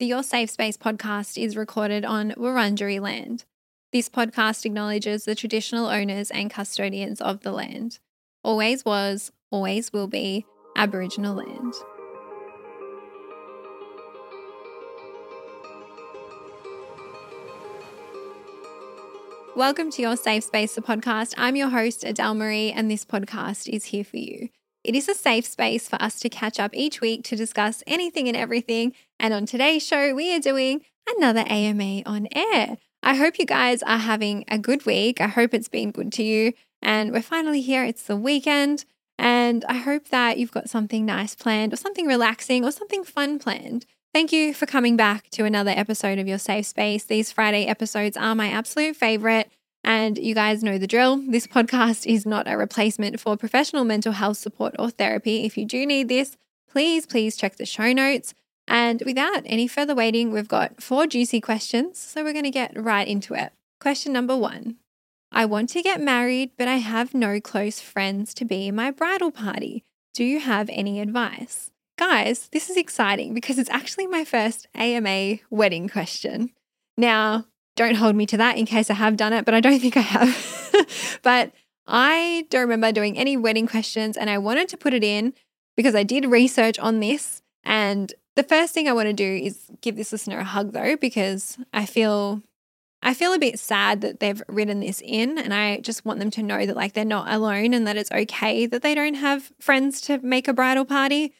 The Your Safe Space podcast is recorded on Wurundjeri land. This podcast acknowledges the traditional owners and custodians of the land. Always was, always will be Aboriginal land. Welcome to Your Safe Space, the podcast. I'm your host, Adele Marie, and this podcast is here for you. It is a safe space for us to catch up each week to discuss anything and everything. And on today's show, we are doing another AMA on air. I hope you guys are having a good week. I hope it's been good to you. And we're finally here. It's the weekend. And I hope that you've got something nice planned or something relaxing or something fun planned. Thank you for coming back to another episode of Your Safe Space. These Friday episodes are my absolute favorite. And you guys know the drill. This podcast is not a replacement for professional mental health support or therapy. If you do need this, please, please check the show notes. And without any further waiting, we've got four juicy questions. So we're going to get right into it. Question number one I want to get married, but I have no close friends to be my bridal party. Do you have any advice? Guys, this is exciting because it's actually my first AMA wedding question. Now, don't hold me to that in case I have done it, but I don't think I have. but I don't remember doing any wedding questions, and I wanted to put it in because I did research on this. And the first thing I want to do is give this listener a hug, though, because I feel I feel a bit sad that they've written this in, and I just want them to know that like they're not alone and that it's okay that they don't have friends to make a bridal party.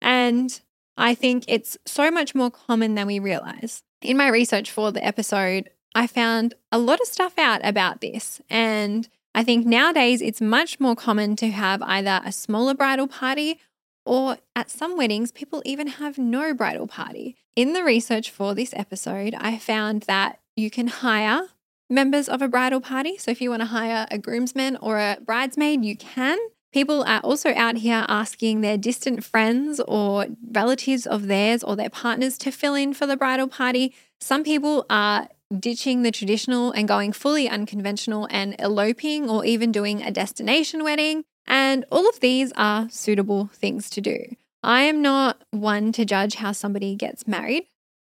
And I think it's so much more common than we realize. In my research for the episode, I found a lot of stuff out about this. And I think nowadays it's much more common to have either a smaller bridal party or at some weddings, people even have no bridal party. In the research for this episode, I found that you can hire members of a bridal party. So if you want to hire a groomsman or a bridesmaid, you can. People are also out here asking their distant friends or relatives of theirs or their partners to fill in for the bridal party. Some people are ditching the traditional and going fully unconventional and eloping or even doing a destination wedding. And all of these are suitable things to do. I am not one to judge how somebody gets married.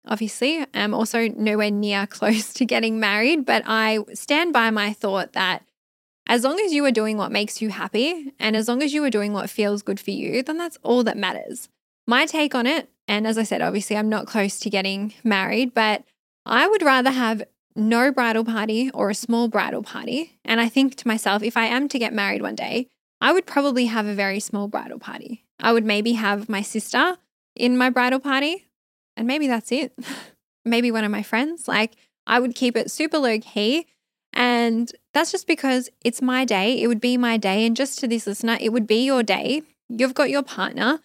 Obviously, I'm also nowhere near close to getting married, but I stand by my thought that as long as you are doing what makes you happy and as long as you are doing what feels good for you, then that's all that matters. My take on it, and as I said, obviously, I'm not close to getting married, but I would rather have no bridal party or a small bridal party. And I think to myself, if I am to get married one day, I would probably have a very small bridal party. I would maybe have my sister in my bridal party, and maybe that's it. maybe one of my friends. Like, I would keep it super low key and that's just because it's my day. It would be my day. And just to this listener, it would be your day. You've got your partner.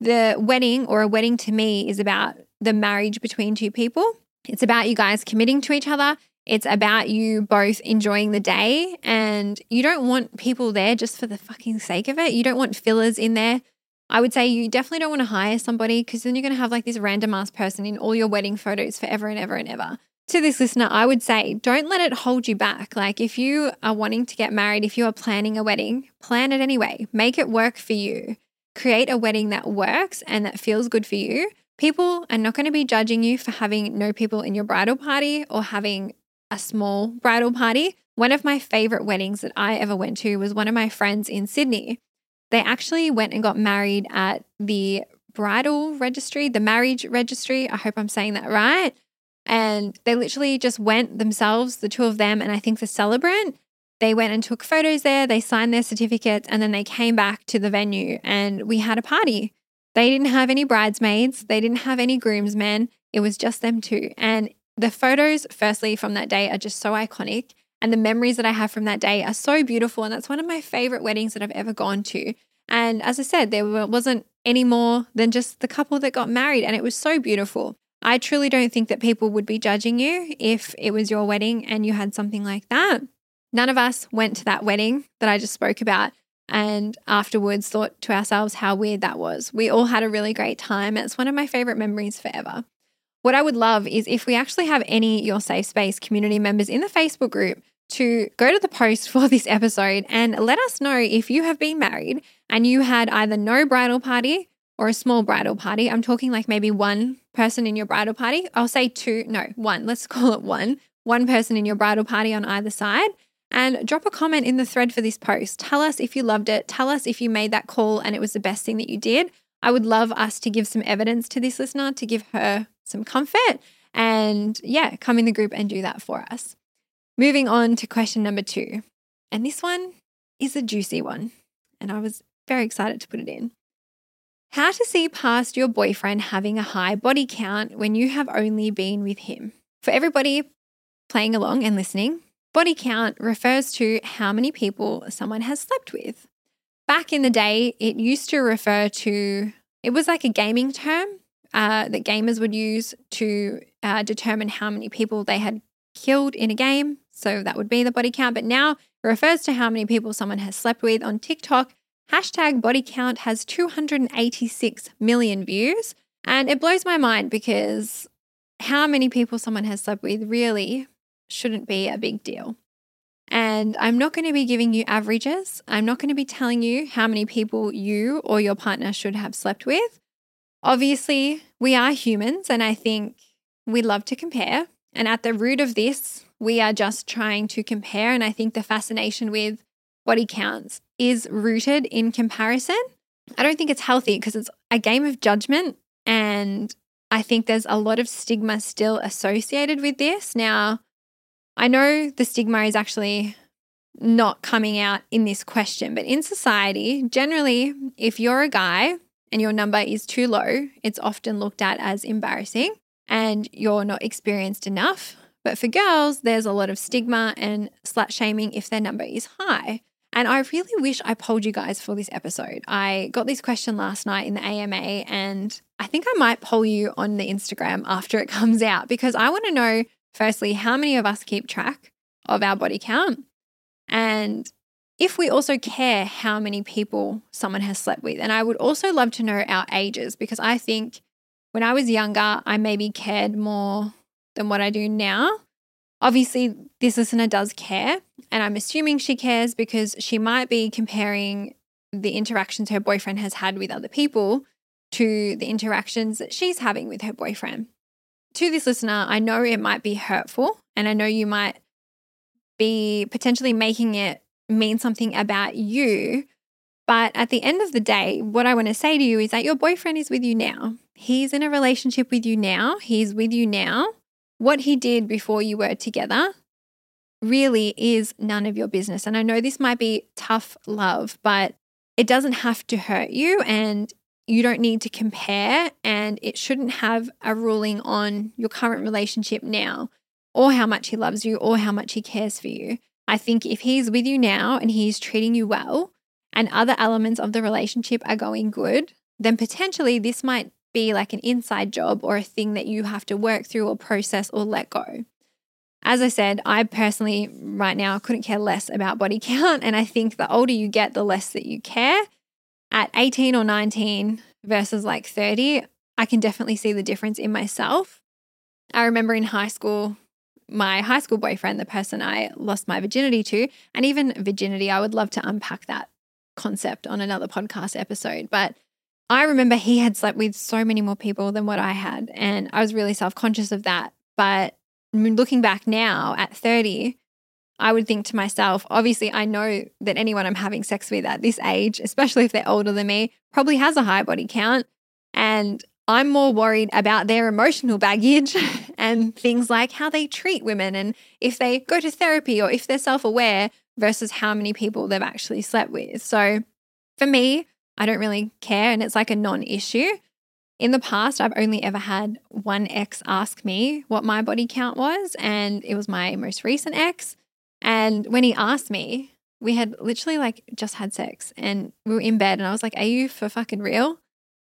The wedding or a wedding to me is about the marriage between two people. It's about you guys committing to each other. It's about you both enjoying the day. And you don't want people there just for the fucking sake of it. You don't want fillers in there. I would say you definitely don't want to hire somebody because then you're going to have like this random ass person in all your wedding photos forever and ever and ever to this listener, I would say don't let it hold you back. Like, if you are wanting to get married, if you are planning a wedding, plan it anyway. Make it work for you. Create a wedding that works and that feels good for you. People are not going to be judging you for having no people in your bridal party or having a small bridal party. One of my favorite weddings that I ever went to was one of my friends in Sydney. They actually went and got married at the bridal registry, the marriage registry. I hope I'm saying that right. And they literally just went themselves, the two of them, and I think the celebrant, they went and took photos there, they signed their certificates, and then they came back to the venue and we had a party. They didn't have any bridesmaids, they didn't have any groomsmen. It was just them two. And the photos, firstly, from that day are just so iconic. And the memories that I have from that day are so beautiful. And that's one of my favorite weddings that I've ever gone to. And as I said, there wasn't any more than just the couple that got married. And it was so beautiful. I truly don't think that people would be judging you if it was your wedding and you had something like that. None of us went to that wedding that I just spoke about and afterwards thought to ourselves how weird that was. We all had a really great time. It's one of my favorite memories forever. What I would love is if we actually have any Your Safe Space community members in the Facebook group to go to the post for this episode and let us know if you have been married and you had either no bridal party or a small bridal party, I'm talking like maybe one person in your bridal party. I'll say two, no, one, let's call it one, one person in your bridal party on either side. And drop a comment in the thread for this post. Tell us if you loved it. Tell us if you made that call and it was the best thing that you did. I would love us to give some evidence to this listener to give her some comfort. And yeah, come in the group and do that for us. Moving on to question number two. And this one is a juicy one. And I was very excited to put it in. How to see past your boyfriend having a high body count when you have only been with him. For everybody playing along and listening, body count refers to how many people someone has slept with. Back in the day, it used to refer to, it was like a gaming term uh, that gamers would use to uh, determine how many people they had killed in a game. So that would be the body count. But now it refers to how many people someone has slept with on TikTok. Hashtag body count has 286 million views. And it blows my mind because how many people someone has slept with really shouldn't be a big deal. And I'm not going to be giving you averages. I'm not going to be telling you how many people you or your partner should have slept with. Obviously, we are humans, and I think we love to compare. And at the root of this, we are just trying to compare. And I think the fascination with body counts is rooted in comparison. I don't think it's healthy because it's a game of judgment. And I think there's a lot of stigma still associated with this. Now, I know the stigma is actually not coming out in this question, but in society, generally, if you're a guy and your number is too low, it's often looked at as embarrassing and you're not experienced enough. But for girls, there's a lot of stigma and slut shaming if their number is high. And I really wish I polled you guys for this episode. I got this question last night in the AMA, and I think I might poll you on the Instagram after it comes out because I want to know, firstly, how many of us keep track of our body count? And if we also care how many people someone has slept with. And I would also love to know our ages because I think when I was younger, I maybe cared more than what I do now. Obviously, this listener does care, and I'm assuming she cares because she might be comparing the interactions her boyfriend has had with other people to the interactions that she's having with her boyfriend. To this listener, I know it might be hurtful, and I know you might be potentially making it mean something about you. But at the end of the day, what I want to say to you is that your boyfriend is with you now. He's in a relationship with you now. He's with you now what he did before you were together really is none of your business. And I know this might be tough love, but it doesn't have to hurt you and you don't need to compare and it shouldn't have a ruling on your current relationship now or how much he loves you or how much he cares for you. I think if he's with you now and he's treating you well and other elements of the relationship are going good, then potentially this might be like an inside job or a thing that you have to work through or process or let go. As I said, I personally, right now, couldn't care less about body count. And I think the older you get, the less that you care. At 18 or 19 versus like 30, I can definitely see the difference in myself. I remember in high school, my high school boyfriend, the person I lost my virginity to, and even virginity, I would love to unpack that concept on another podcast episode. But I remember he had slept with so many more people than what I had. And I was really self conscious of that. But looking back now at 30, I would think to myself, obviously, I know that anyone I'm having sex with at this age, especially if they're older than me, probably has a high body count. And I'm more worried about their emotional baggage and things like how they treat women and if they go to therapy or if they're self aware versus how many people they've actually slept with. So for me, I don't really care and it's like a non issue. In the past, I've only ever had one ex ask me what my body count was, and it was my most recent ex. And when he asked me, we had literally like just had sex and we were in bed, and I was like, Are you for fucking real?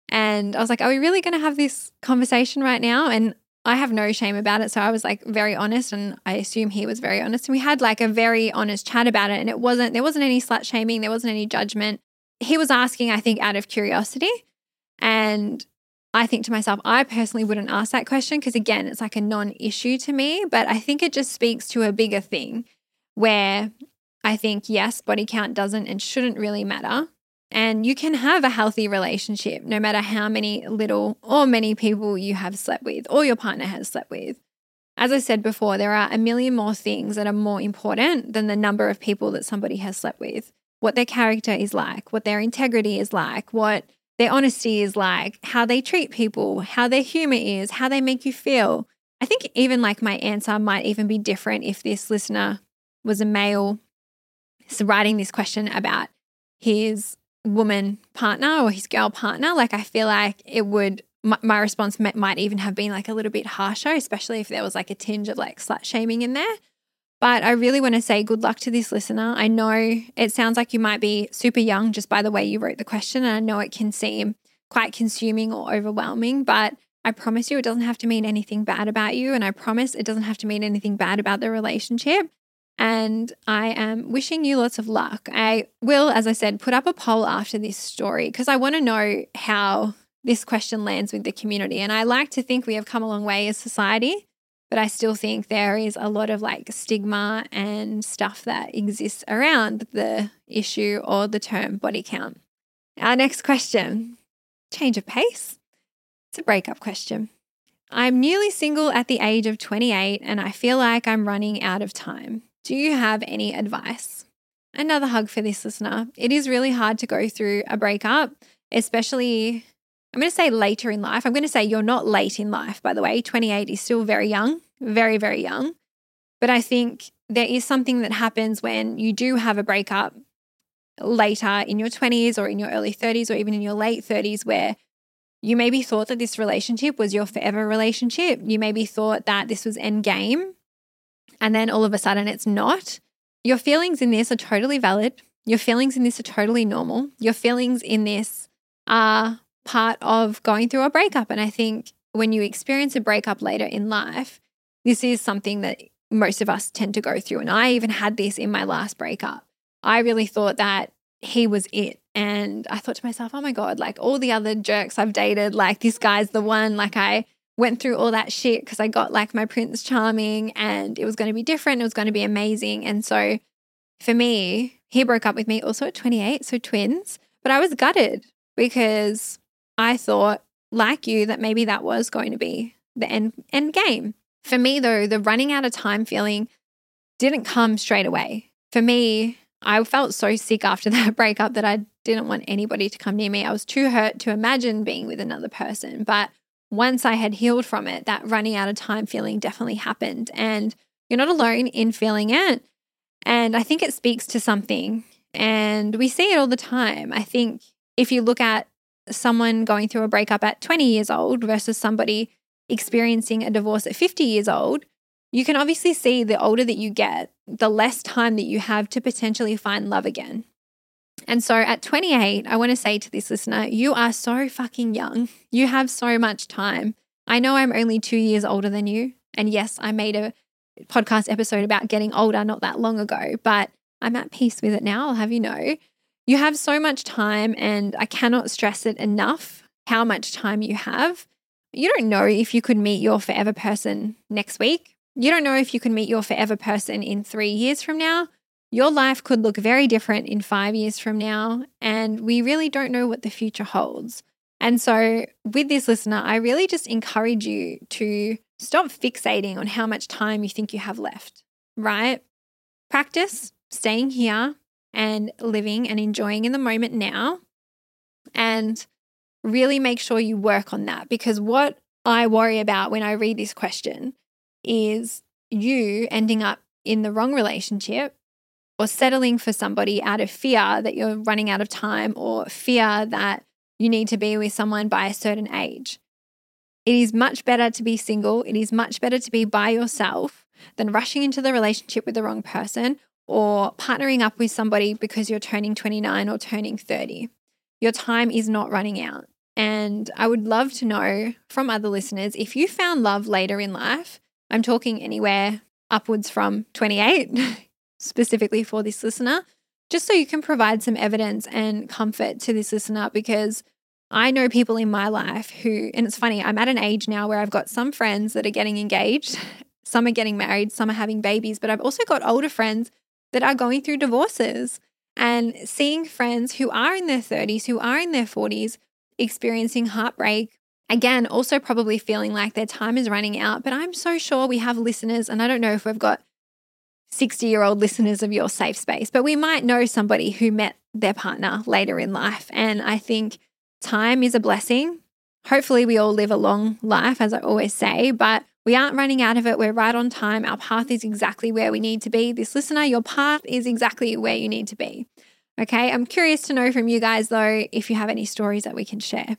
And I was like, Are we really going to have this conversation right now? And I have no shame about it. So I was like very honest, and I assume he was very honest. And we had like a very honest chat about it. And it wasn't, there wasn't any slut shaming, there wasn't any judgment he was asking, I think, out of curiosity. And I think to myself, I personally wouldn't ask that question because, again, it's like a non issue to me. But I think it just speaks to a bigger thing where I think, yes, body count doesn't and shouldn't really matter. And you can have a healthy relationship no matter how many little or many people you have slept with or your partner has slept with. As I said before, there are a million more things that are more important than the number of people that somebody has slept with. What their character is like, what their integrity is like, what their honesty is like, how they treat people, how their humor is, how they make you feel. I think even like my answer might even be different if this listener was a male writing this question about his woman partner or his girl partner. Like, I feel like it would, my, my response might even have been like a little bit harsher, especially if there was like a tinge of like slut shaming in there. But I really want to say good luck to this listener. I know it sounds like you might be super young just by the way you wrote the question. And I know it can seem quite consuming or overwhelming, but I promise you it doesn't have to mean anything bad about you. And I promise it doesn't have to mean anything bad about the relationship. And I am wishing you lots of luck. I will, as I said, put up a poll after this story because I want to know how this question lands with the community. And I like to think we have come a long way as society. But I still think there is a lot of like stigma and stuff that exists around the issue or the term body count. Our next question change of pace. It's a breakup question. I'm newly single at the age of 28 and I feel like I'm running out of time. Do you have any advice? Another hug for this listener. It is really hard to go through a breakup, especially I'm going to say later in life. I'm going to say you're not late in life, by the way. 28 is still very young, very, very young. But I think there is something that happens when you do have a breakup later in your 20s or in your early 30s or even in your late 30s where you maybe thought that this relationship was your forever relationship. You maybe thought that this was end game. And then all of a sudden it's not. Your feelings in this are totally valid. Your feelings in this are totally normal. Your feelings in this are part of going through a breakup. And I think when you experience a breakup later in life, this is something that most of us tend to go through. And I even had this in my last breakup. I really thought that he was it. And I thought to myself, oh my God, like all the other jerks I've dated, like this guy's the one. Like I went through all that shit because I got like my Prince Charming and it was going to be different. It was going to be amazing. And so for me, he broke up with me also at 28, so twins. But I was gutted because I thought, like you, that maybe that was going to be the end, end game. For me, though, the running out of time feeling didn't come straight away. For me, I felt so sick after that breakup that I didn't want anybody to come near me. I was too hurt to imagine being with another person. But once I had healed from it, that running out of time feeling definitely happened. And you're not alone in feeling it. And I think it speaks to something. And we see it all the time. I think if you look at someone going through a breakup at 20 years old versus somebody experiencing a divorce at 50 years old, you can obviously see the older that you get, the less time that you have to potentially find love again. And so at 28, I want to say to this listener, you are so fucking young. You have so much time. I know I'm only two years older than you. And yes, I made a podcast episode about getting older not that long ago, but I'm at peace with it now. I'll have you know. You have so much time, and I cannot stress it enough how much time you have. You don't know if you could meet your forever person next week. You don't know if you can meet your forever person in three years from now. Your life could look very different in five years from now, and we really don't know what the future holds. And so, with this listener, I really just encourage you to stop fixating on how much time you think you have left, right? Practice staying here and living and enjoying in the moment now. And really make sure you work on that because what I worry about when I read this question is you ending up in the wrong relationship or settling for somebody out of fear that you're running out of time or fear that you need to be with someone by a certain age. It is much better to be single. It is much better to be by yourself than rushing into the relationship with the wrong person or partnering up with somebody because you're turning 29 or turning 30. Your time is not running out. And I would love to know from other listeners if you found love later in life. I'm talking anywhere upwards from 28, specifically for this listener, just so you can provide some evidence and comfort to this listener because I know people in my life who, and it's funny, I'm at an age now where I've got some friends that are getting engaged, some are getting married, some are having babies, but I've also got older friends that are going through divorces. and seeing friends who are in their 30s, who are in their 40s, experiencing heartbreak. Again, also probably feeling like their time is running out. But I'm so sure we have listeners, and I don't know if we've got 60 year old listeners of your safe space, but we might know somebody who met their partner later in life. And I think time is a blessing. Hopefully, we all live a long life, as I always say, but we aren't running out of it. We're right on time. Our path is exactly where we need to be. This listener, your path is exactly where you need to be. Okay. I'm curious to know from you guys, though, if you have any stories that we can share.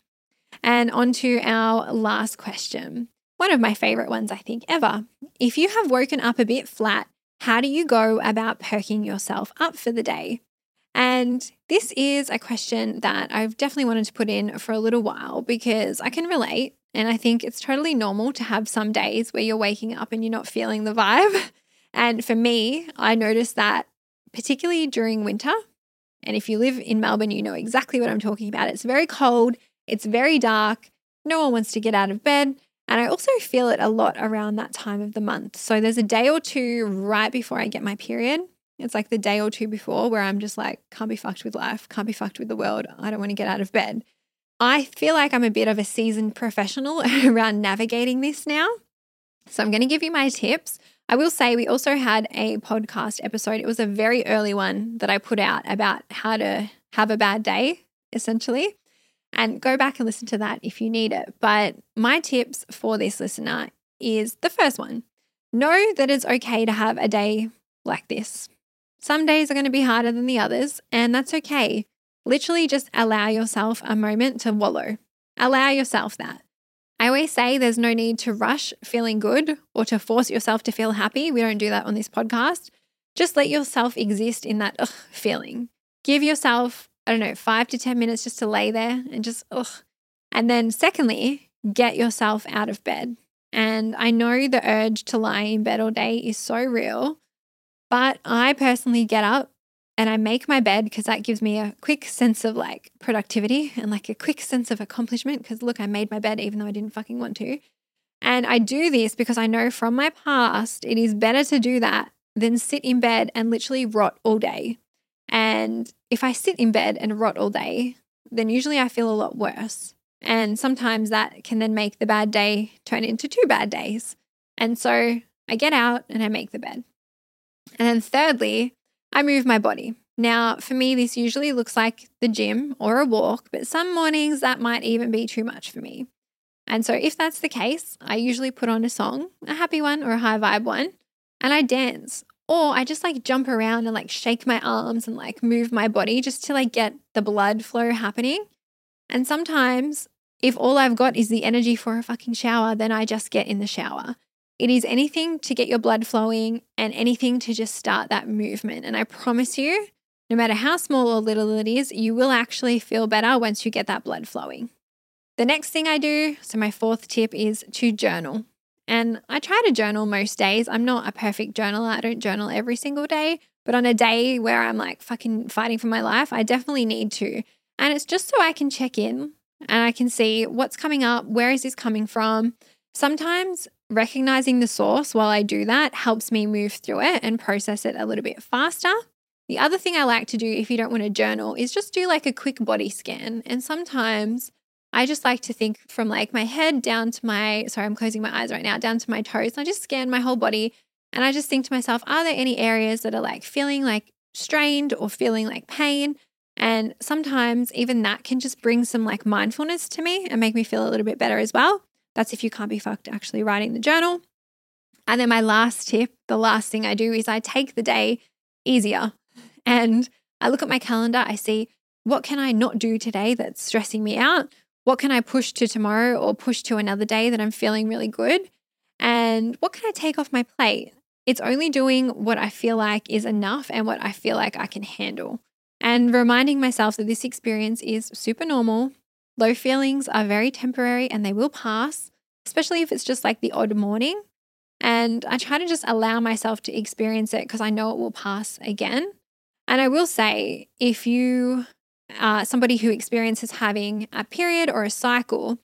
And on to our last question. One of my favorite ones, I think, ever. If you have woken up a bit flat, how do you go about perking yourself up for the day? And this is a question that I've definitely wanted to put in for a little while because I can relate. And I think it's totally normal to have some days where you're waking up and you're not feeling the vibe. And for me, I noticed that particularly during winter. And if you live in Melbourne, you know exactly what I'm talking about. It's very cold, it's very dark, no one wants to get out of bed. And I also feel it a lot around that time of the month. So there's a day or two right before I get my period. It's like the day or two before where I'm just like, can't be fucked with life, can't be fucked with the world. I don't want to get out of bed. I feel like I'm a bit of a seasoned professional around navigating this now. So I'm going to give you my tips. I will say we also had a podcast episode. It was a very early one that I put out about how to have a bad day, essentially. And go back and listen to that if you need it. But my tips for this listener is the first one know that it's okay to have a day like this. Some days are going to be harder than the others, and that's okay. Literally just allow yourself a moment to wallow. Allow yourself that. I always say there's no need to rush feeling good or to force yourself to feel happy. We don't do that on this podcast. Just let yourself exist in that feeling. Give yourself I don't know, five to 10 minutes just to lay there and just, ugh. And then, secondly, get yourself out of bed. And I know the urge to lie in bed all day is so real, but I personally get up and I make my bed because that gives me a quick sense of like productivity and like a quick sense of accomplishment. Because look, I made my bed even though I didn't fucking want to. And I do this because I know from my past it is better to do that than sit in bed and literally rot all day. And if I sit in bed and rot all day, then usually I feel a lot worse. And sometimes that can then make the bad day turn into two bad days. And so I get out and I make the bed. And then thirdly, I move my body. Now, for me, this usually looks like the gym or a walk, but some mornings that might even be too much for me. And so, if that's the case, I usually put on a song, a happy one or a high vibe one, and I dance or I just like jump around and like shake my arms and like move my body just to like get the blood flow happening. And sometimes, if all I've got is the energy for a fucking shower, then I just get in the shower. It is anything to get your blood flowing and anything to just start that movement. And I promise you, no matter how small or little it is, you will actually feel better once you get that blood flowing. The next thing I do, so my fourth tip is to journal. And I try to journal most days. I'm not a perfect journaler. I don't journal every single day, but on a day where I'm like fucking fighting for my life, I definitely need to. And it's just so I can check in and I can see what's coming up, where is this coming from. Sometimes recognizing the source while I do that helps me move through it and process it a little bit faster. The other thing I like to do if you don't want to journal is just do like a quick body scan. And sometimes I just like to think from like my head down to my, sorry, I'm closing my eyes right now, down to my toes. And I just scan my whole body and I just think to myself, are there any areas that are like feeling like strained or feeling like pain? And sometimes even that can just bring some like mindfulness to me and make me feel a little bit better as well. That's if you can't be fucked actually writing the journal. And then my last tip, the last thing I do is I take the day easier. And I look at my calendar, I see what can I not do today that's stressing me out? What can I push to tomorrow or push to another day that I'm feeling really good? And what can I take off my plate? It's only doing what I feel like is enough and what I feel like I can handle. And reminding myself that this experience is super normal. Low feelings are very temporary and they will pass, especially if it's just like the odd morning. And I try to just allow myself to experience it because I know it will pass again. And I will say, if you uh, somebody who experiences having a period or a cycle,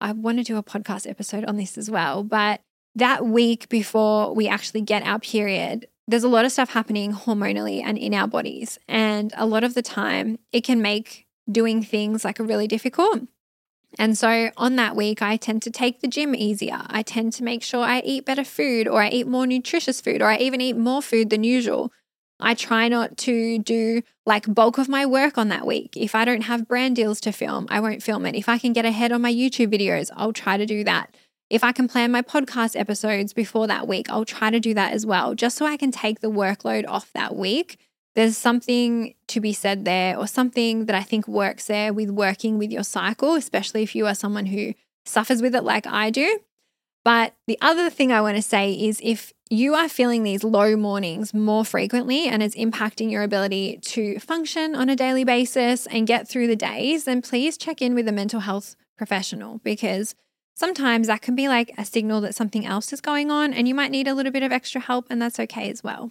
I want to do a podcast episode on this as well. But that week before we actually get our period, there's a lot of stuff happening hormonally and in our bodies. And a lot of the time, it can make doing things like a really difficult. And so on that week, I tend to take the gym easier. I tend to make sure I eat better food or I eat more nutritious food or I even eat more food than usual. I try not to do like bulk of my work on that week. If I don't have brand deals to film, I won't film it. If I can get ahead on my YouTube videos, I'll try to do that. If I can plan my podcast episodes before that week, I'll try to do that as well, just so I can take the workload off that week. There's something to be said there, or something that I think works there with working with your cycle, especially if you are someone who suffers with it like I do. But the other thing I want to say is if you are feeling these low mornings more frequently and it's impacting your ability to function on a daily basis and get through the days, then please check in with a mental health professional because sometimes that can be like a signal that something else is going on and you might need a little bit of extra help, and that's okay as well.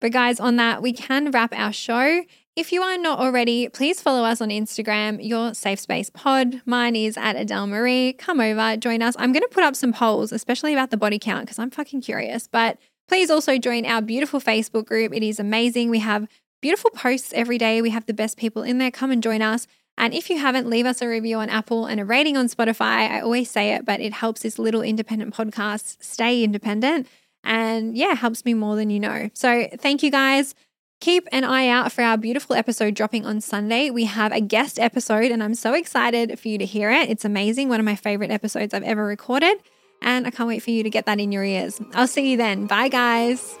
But, guys, on that, we can wrap our show. If you are not already, please follow us on Instagram, your safe space pod. Mine is at Adele Marie. Come over, join us. I'm going to put up some polls, especially about the body count, because I'm fucking curious. But please also join our beautiful Facebook group. It is amazing. We have beautiful posts every day. We have the best people in there. Come and join us. And if you haven't, leave us a review on Apple and a rating on Spotify. I always say it, but it helps this little independent podcast stay independent. And yeah, helps me more than you know. So thank you guys. Keep an eye out for our beautiful episode dropping on Sunday. We have a guest episode, and I'm so excited for you to hear it. It's amazing, one of my favorite episodes I've ever recorded. And I can't wait for you to get that in your ears. I'll see you then. Bye, guys.